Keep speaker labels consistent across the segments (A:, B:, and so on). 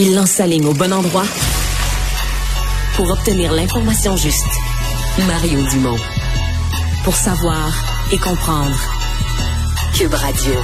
A: Il lance sa ligne au bon endroit pour obtenir l'information juste. Mario Dumont. Pour savoir et comprendre. Cube Radio.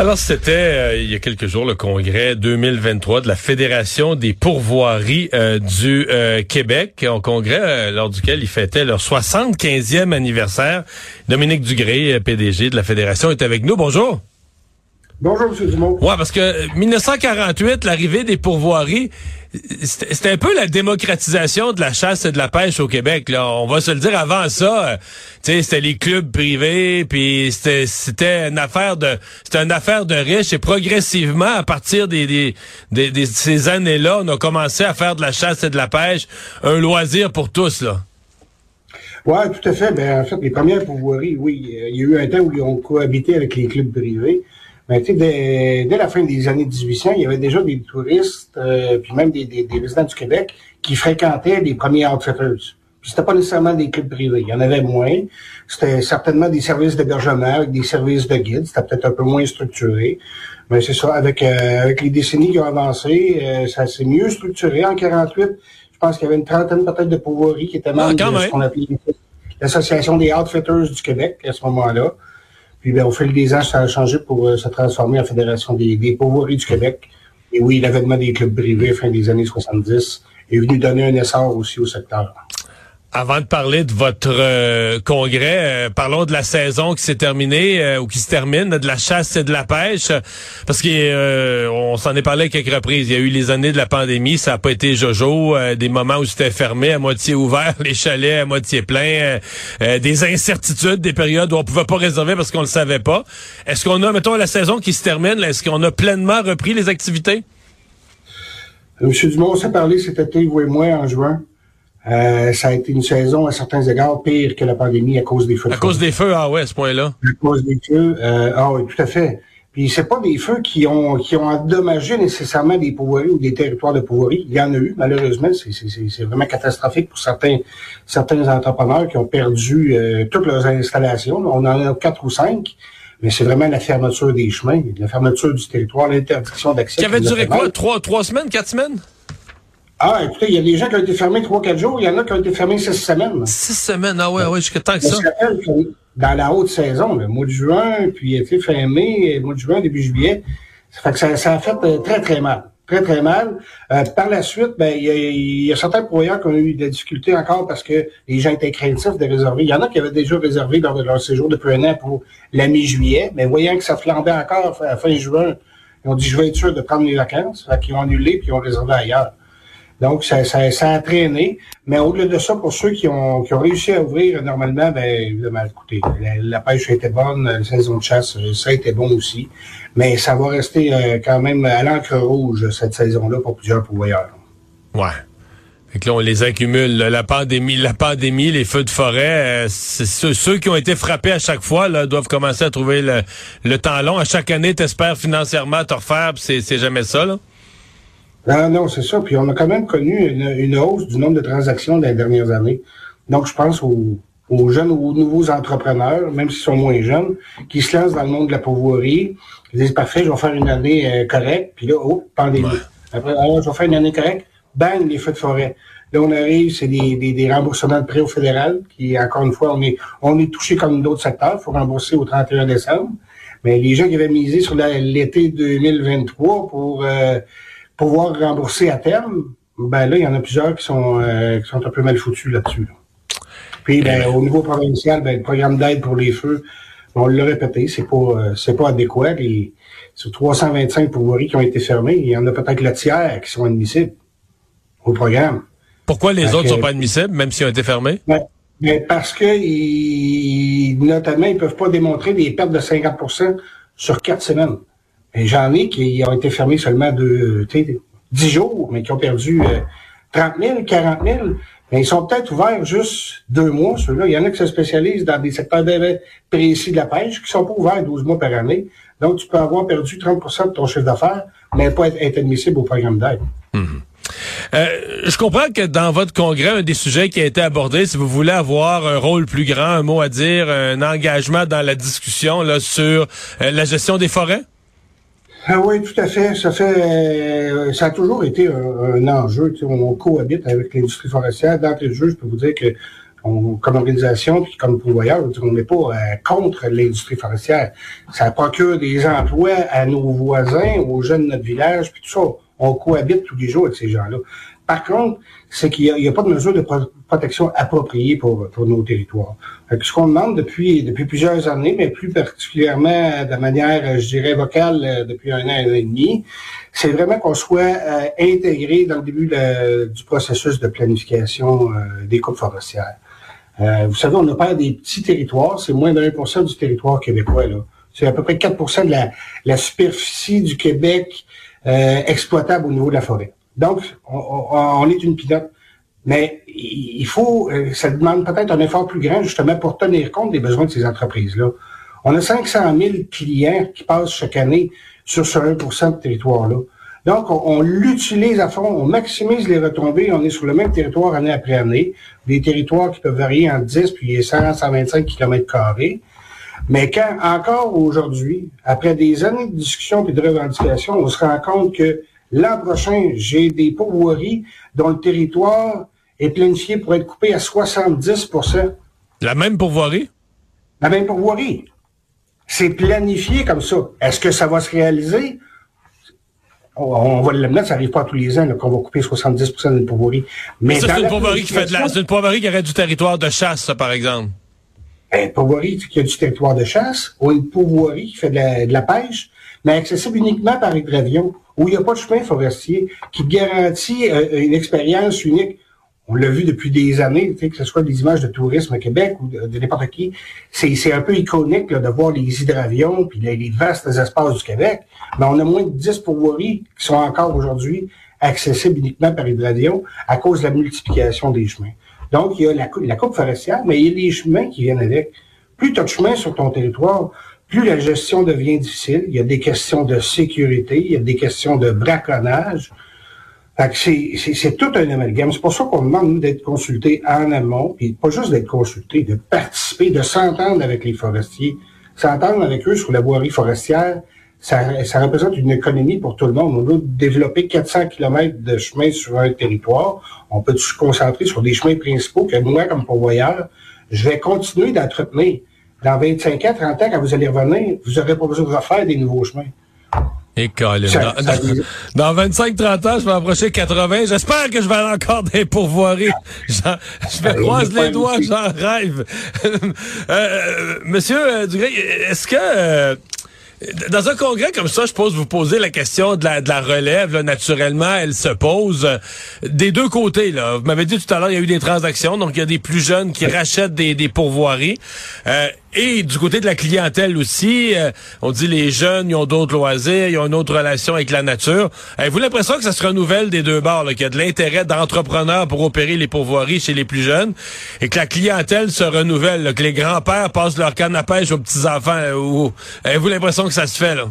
B: Alors, c'était euh, il y a quelques jours le congrès 2023 de la Fédération des pourvoiries euh, du euh, Québec, un congrès lors duquel ils fêtaient leur 75e anniversaire. Dominique Dugré, PDG de la Fédération, est avec nous. Bonjour.
C: Bonjour, M. Dumont.
B: Ouais, parce que 1948, l'arrivée des pourvoiries, c'était un peu la démocratisation de la chasse et de la pêche au Québec. Là. On va se le dire avant ça, euh, c'était les clubs privés, puis c'était une affaire de c'était une affaire de riches et progressivement, à partir des, des, des, ces années-là, on a commencé à faire de la chasse et de la pêche un loisir pour tous. là.
C: Oui, tout à fait. Ben, en fait, les premières pourvoiries, oui, il y a eu un temps où ils ont cohabité avec les clubs privés. Mais dès, dès la fin des années 1800, il y avait déjà des touristes, euh, puis même des, des, résidents du Québec, qui fréquentaient les premiers outfitters. Puis c'était pas nécessairement des clubs privés. Il y en avait moins. C'était certainement des services d'hébergement, avec des services de guide. C'était peut-être un peu moins structuré. Mais c'est ça, avec, euh, avec les décennies qui ont avancé, euh, ça s'est mieux structuré. En 48, je pense qu'il y avait une trentaine peut-être de pouvoiries qui étaient membres
B: ah, de
C: ce qu'on appelait l'Association des Outfitters du Québec à ce moment-là. Puis ben, au fil des ans, ça a changé pour euh, se transformer en Fédération des, des du Québec. Et oui, l'avènement des clubs privés fin des années 70 est venu donner un essor aussi au secteur.
B: Avant de parler de votre euh, congrès, euh, parlons de la saison qui s'est terminée euh, ou qui se termine, de la chasse et de la pêche, parce que on s'en est parlé à quelques reprises. Il y a eu les années de la pandémie, ça n'a pas été jojo, des moments où c'était fermé, à moitié ouvert, les chalets à moitié pleins, des incertitudes, des périodes où on pouvait pas réserver parce qu'on le savait pas. Est-ce qu'on a, mettons, la saison qui se termine, est-ce qu'on a pleinement repris les activités?
C: Monsieur Dumont, on s'est parlé cet été, vous et moi, en juin. Euh, ça a été une saison à certains égards pire que la pandémie à cause des feux.
B: À cause des feux, ah ouais, à ce point-là.
C: À cause des feux, euh, ah oui, tout à fait. Puis c'est pas des feux qui ont qui ont endommagé nécessairement des pourvoiries ou des territoires de pourvoiries. Il y en a eu, malheureusement. C'est vraiment catastrophique pour certains certains entrepreneurs qui ont perdu euh, toutes leurs installations. On en a quatre ou cinq. Mais c'est vraiment la fermeture des chemins, la fermeture du territoire, l'interdiction d'accès.
B: Qui avait duré quoi? Trois, trois semaines, quatre semaines?
C: Ah, écoutez, il y a des gens qui ont été fermés trois, quatre jours. Il y en a qui ont été fermés six semaines.
B: Six semaines, ah ouais, ouais, jusqu'à temps que ça.
C: dans la haute saison, le mois de juin, puis fin mai, mois de juin, début juillet, ça fait que ça, ça a fait euh, très, très mal. Très, très mal. Euh, par la suite, ben, il y a, y a, certains pourvoyeurs qui ont eu des difficultés encore parce que les gens étaient craintifs de réserver. Il y en a qui avaient déjà réservé lors de leur séjour depuis un an pour la mi-juillet, mais voyant que ça flambait encore à fin juin, ils ont dit, je vais être sûr de prendre les vacances. Fait qu'ils ont annulé puis ils ont réservé ailleurs. Donc, ça, ça, ça, a traîné. Mais au-delà de ça, pour ceux qui ont, qui ont réussi à ouvrir normalement, ben évidemment, écoutez, la, pêche a été bonne, la saison de chasse, ça a été bon aussi. Mais ça va rester euh, quand même à l'encre rouge cette saison-là pour plusieurs pourvoyeurs.
B: Ouais. Fait que là, on les accumule. La pandémie, la pandémie, les feux de forêt, euh, ceux, ceux, qui ont été frappés à chaque fois là, doivent commencer à trouver le, le temps long. À chaque année, t'espères financièrement te refaire, c'est jamais ça, là?
C: Non, non, c'est ça. Puis on a quand même connu une, hausse du nombre de transactions dans les dernières années. Donc, je pense aux, jeunes ou aux nouveaux entrepreneurs, même s'ils sont moins jeunes, qui se lancent dans le monde de la pauvrerie. Ils disent, parfait, je vais faire une année euh, correcte. Puis là, oh, pandémie. Après, alors, je vais faire une année correcte. Bang, les feux de forêt. Là, on arrive, c'est des, des, remboursements de prêts au fédéral, qui, encore une fois, on est, on est touché comme d'autres secteurs. Il faut rembourser au 31 décembre. Mais les gens qui avaient misé sur l'été 2023 pour... Euh, pouvoir rembourser à terme, ben là, il y en a plusieurs qui sont, euh, qui sont un peu mal foutus là-dessus. Puis ben, au niveau provincial, ben, le programme d'aide pour les feux, on l'a répété, c'est pas euh, c'est pas adéquat. Sur 325 pourvoiries qui ont été fermées, il y en a peut-être le tiers qui sont admissibles au programme.
B: Pourquoi les autres ne sont pas admissibles, même s'ils ont été fermés?
C: Ben, ben parce que ils, notamment, ils peuvent pas démontrer des pertes de 50% sur quatre semaines. J'en ai qui ont été fermés seulement de 10 jours, mais qui ont perdu 30 000, 40 000. Mais ils sont peut-être ouverts juste deux mois, ceux-là. Il y en a qui se spécialisent dans des secteurs précis de la pêche, qui sont pas ouverts 12 mois par année. Donc, tu peux avoir perdu 30% de ton chiffre d'affaires, mais pas être, admissible au programme d'aide.
B: Mhm. Euh, je comprends que dans votre congrès, un des sujets qui a été abordé, si vous voulez avoir un rôle plus grand, un mot à dire, un engagement dans la discussion là, sur euh, la gestion des forêts?
C: Ah oui, tout à fait. Ça fait, euh, ça a toujours été un, enjeu. On cohabite avec l'industrie forestière. D'entrée de jeu, je peux vous dire que comme organisation, puis comme pourvoyeur, on n'est pas euh, contre l'industrie forestière. Ça procure des emplois à nos voisins, aux jeunes de notre village, puis tout ça. On cohabite tous les jours avec ces gens-là. Par contre, c'est qu'il n'y a, pas de mesure de protection appropriée pour, pour nos territoires. ce qu'on demande depuis, depuis plusieurs années, mais plus particulièrement de manière, je dirais, vocale euh, depuis un an et demi, c'est vraiment qu'on soit euh, intégré dans le début du processus de planification euh, des coupes forestières. vous savez, on a pas des petits territoires, c'est moins de 1 du territoire québécois. là. C'est à peu près 4% de la, la superficie du Québec exploitable au niveau de la forêt. Donc, on, est une pilote. Mais il faut, euh, ça demande peut-être un effort plus grand justement pour tenir compte des besoins de ces entreprises-là. On a 500 000 clients qui passent chaque année sur ce 1% de territoire-là. Donc, on, l'utilise à fond, on maximise les retombées, on est sur le même territoire année après année, des territoires qui peuvent varier entre 10 puis 100, 125 km carrés. Mais quand, encore aujourd'hui, après des années de discussion et de revendication, on se rend compte que L'an prochain, j'ai des pourvoiries dont le territoire est planifié pour être coupé à 70%
B: La même pourvoirie?
C: La même pourvoirie. C'est planifié comme ça. Est-ce que ça va se réaliser? On va l'amener, ça n'arrive pas tous les ans qu'on va couper 70% d'une pourvoirie.
B: Mais, c'est une pourvoirie qui fait de la, c'est une pourvoirie qui aurait du territoire de chasse, ça, par exemple.
C: Une pourvoirie qui a du territoire de chasse ou une pourvoirie qui fait de la, pêche, mais accessible uniquement par hydravion où il n'y a pas de chemin forestier qui garantit euh, une expérience unique. On l'a vu depuis des années, que ce soit des images de tourisme au Québec ou de, n'importe qui. C'est un peu iconique de voir les hydravions puis les, vastes espaces du Québec. Mais on a moins de 10 pourvoiries qui sont encore aujourd'hui accessibles uniquement par hydravion à cause de la multiplication des chemins. Donc, il y a la, coupe forestière, mais il y a les chemins qui viennent avec. Plus tu de chemins sur ton territoire, plus la gestion devient difficile. Il y a des questions de sécurité, il y a des questions de braconnage. c'est tout un amalgame. C'est pour ça qu'on demande, nous, d'être consultés en amont, puis pas juste d'être consultés, de participer, de s'entendre avec les forestiers. S'entendre avec eux sur la voirie forestière, ça, ça, représente une économie pour tout le monde. On veut développer 400 km de chemin sur un territoire. On peut se concentrer sur des chemins principaux que moi, comme pourvoyeur, je vais continuer d'entretenir dans 25 ans, 30 ans, quand vous allez revenir, vous n'aurez pas besoin de refaire des nouveaux chemins.
B: Et Colin, dans, 25-30 ans, je vais approcher 80. J'espère que je vais aller encore des pourvoiries. Je, je vais croiser les doigts, j'en rêve. euh, monsieur euh, Dugré, est-ce que... Euh, dans un congrès comme ça, je pose vous poser la question de la, de la relève. naturellement, elle se pose euh, des deux côtés. Là. Vous m'avez dit tout à l'heure, il y a eu des transactions, donc il y a des plus jeunes qui rachètent des, des pourvoiries. Euh, et du côté de la clientèle aussi, euh, on dit les jeunes, ils ont d'autres loisirs, ils ont une autre relation avec la nature. Avez-vous l'impression que ça se renouvelle des deux bords, qu'il y a de l'intérêt d'entrepreneurs pour opérer les pourvoiries chez les plus jeunes et que la clientèle se renouvelle, que les grands-pères passent leur canne à pêche aux petits-enfants? Ou... Avez-vous l'impression que ça se fait, là?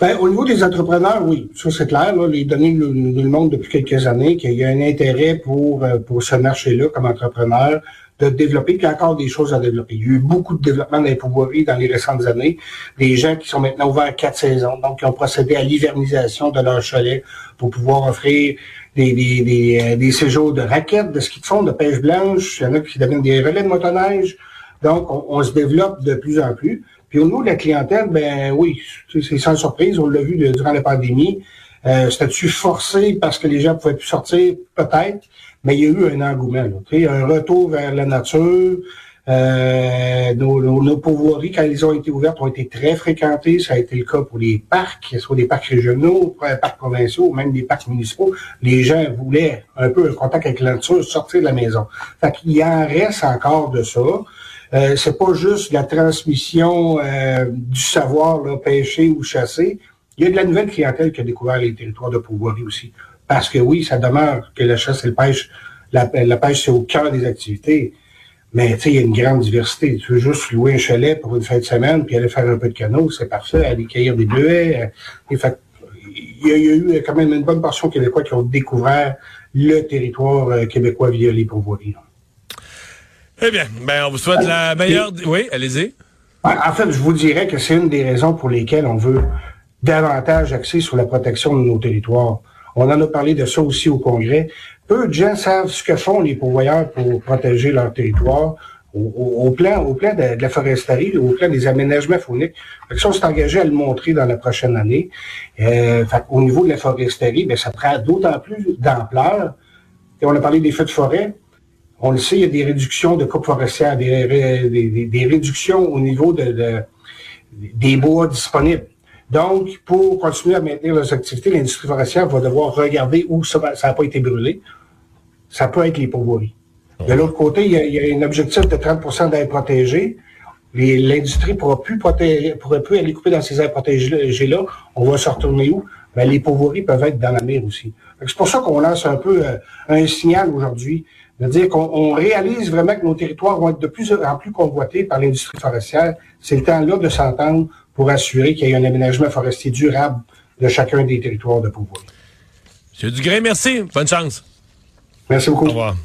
C: Ben, au niveau des entrepreneurs, oui, ça c'est clair. Là, les données nous, le montrent depuis quelques années qu'il y a un intérêt pour, euh, pour ce marché-là comme entrepreneur de développer, puis encore des choses à développer. Il y a eu beaucoup de développement dans dans les récentes années. Des gens qui sont maintenant ouverts à quatre saisons, donc qui ont procédé à l'hivernisation de leur chalet pour pouvoir offrir des, des, des, euh, des séjours de raquettes, de ski de fond, de pêche blanche. Il y en a qui deviennent des relais de motoneige. Donc, on, se développe de plus en plus. Puis au niveau de la clientèle, ben oui, c'est sans surprise, on l'a vu durant la pandémie. Euh, C'était-tu forcé parce que les gens pouvaient plus sortir? Peut-être mais il y a eu un engouement, un retour vers la nature. Euh, nos, nos, pourvoiries, quand ils ont été ouvertes, ont été très fréquentées. Ça a été le cas pour les parcs, soit des parcs régionaux, des parcs provinciaux, ou même des parcs municipaux. Les gens voulaient un peu un contact avec la nature, sortir de la maison. Fait qu'il y en reste encore de ça. Euh, c'est pas juste la transmission euh, du savoir, là, pêcher ou chasser. Il y a de la nouvelle clientèle qui a découvert les territoires de pourvoirie aussi. Parce que oui, ça demeure que la chasse et la pêche, la, pêche, c'est au cœur des activités. Mais tu sais, il y a une grande diversité. Tu veux juste louer un chalet pour une fin de semaine, puis aller faire un peu de canot, c'est parfait. Aller cueillir des bleuets. Euh, il y, a, eu quand même une bonne portion québécois qui ont découvert le territoire québécois via les pourvoiries.
B: Eh bien, ben, on vous souhaite la meilleure... Oui, allez-y.
C: En fait, je vous dirais que c'est une des raisons pour lesquelles on veut davantage axer sur la protection de nos territoires. On en a parlé de ça aussi au Congrès. Peu de gens savent ce que font les pourvoyeurs pour protéger leur territoire. Au, plan, au plan de, la foresterie, au plan des aménagements fauniques. ça, on s'est engagé à le montrer dans la prochaine année. Euh, au niveau de la foresterie, bien, ça prend d'autant plus d'ampleur. Et on a parlé des feux de forêt. On le sait, il y a des réductions de coupes forestières, des, des, réductions au niveau de, des bois disponibles. Donc, pour continuer à maintenir leurs activités, l'industrie forestière va devoir regarder où ça n'a pas été brûlé. Ça peut être les pourvoiries. De l'autre côté, il y, a, un objectif de 30% d'aires protégées. L'industrie pourra plus protéger, pourra plus aller couper dans ces aires protégées-là. On va se retourner où? Ben, les pourvoiries peuvent être dans la mer aussi. C'est pour ça qu'on lance un peu euh, un signal aujourd'hui, de dire qu'on réalise vraiment que nos territoires vont être de plus en plus convoités par l'industrie forestière. C'est le temps là de s'entendre pour assurer qu'il y ait un aménagement forestier durable de chacun des territoires de pourvoiries.
B: Monsieur Dugré, merci. Bonne chance.
C: Merci beaucoup.
B: Au revoir.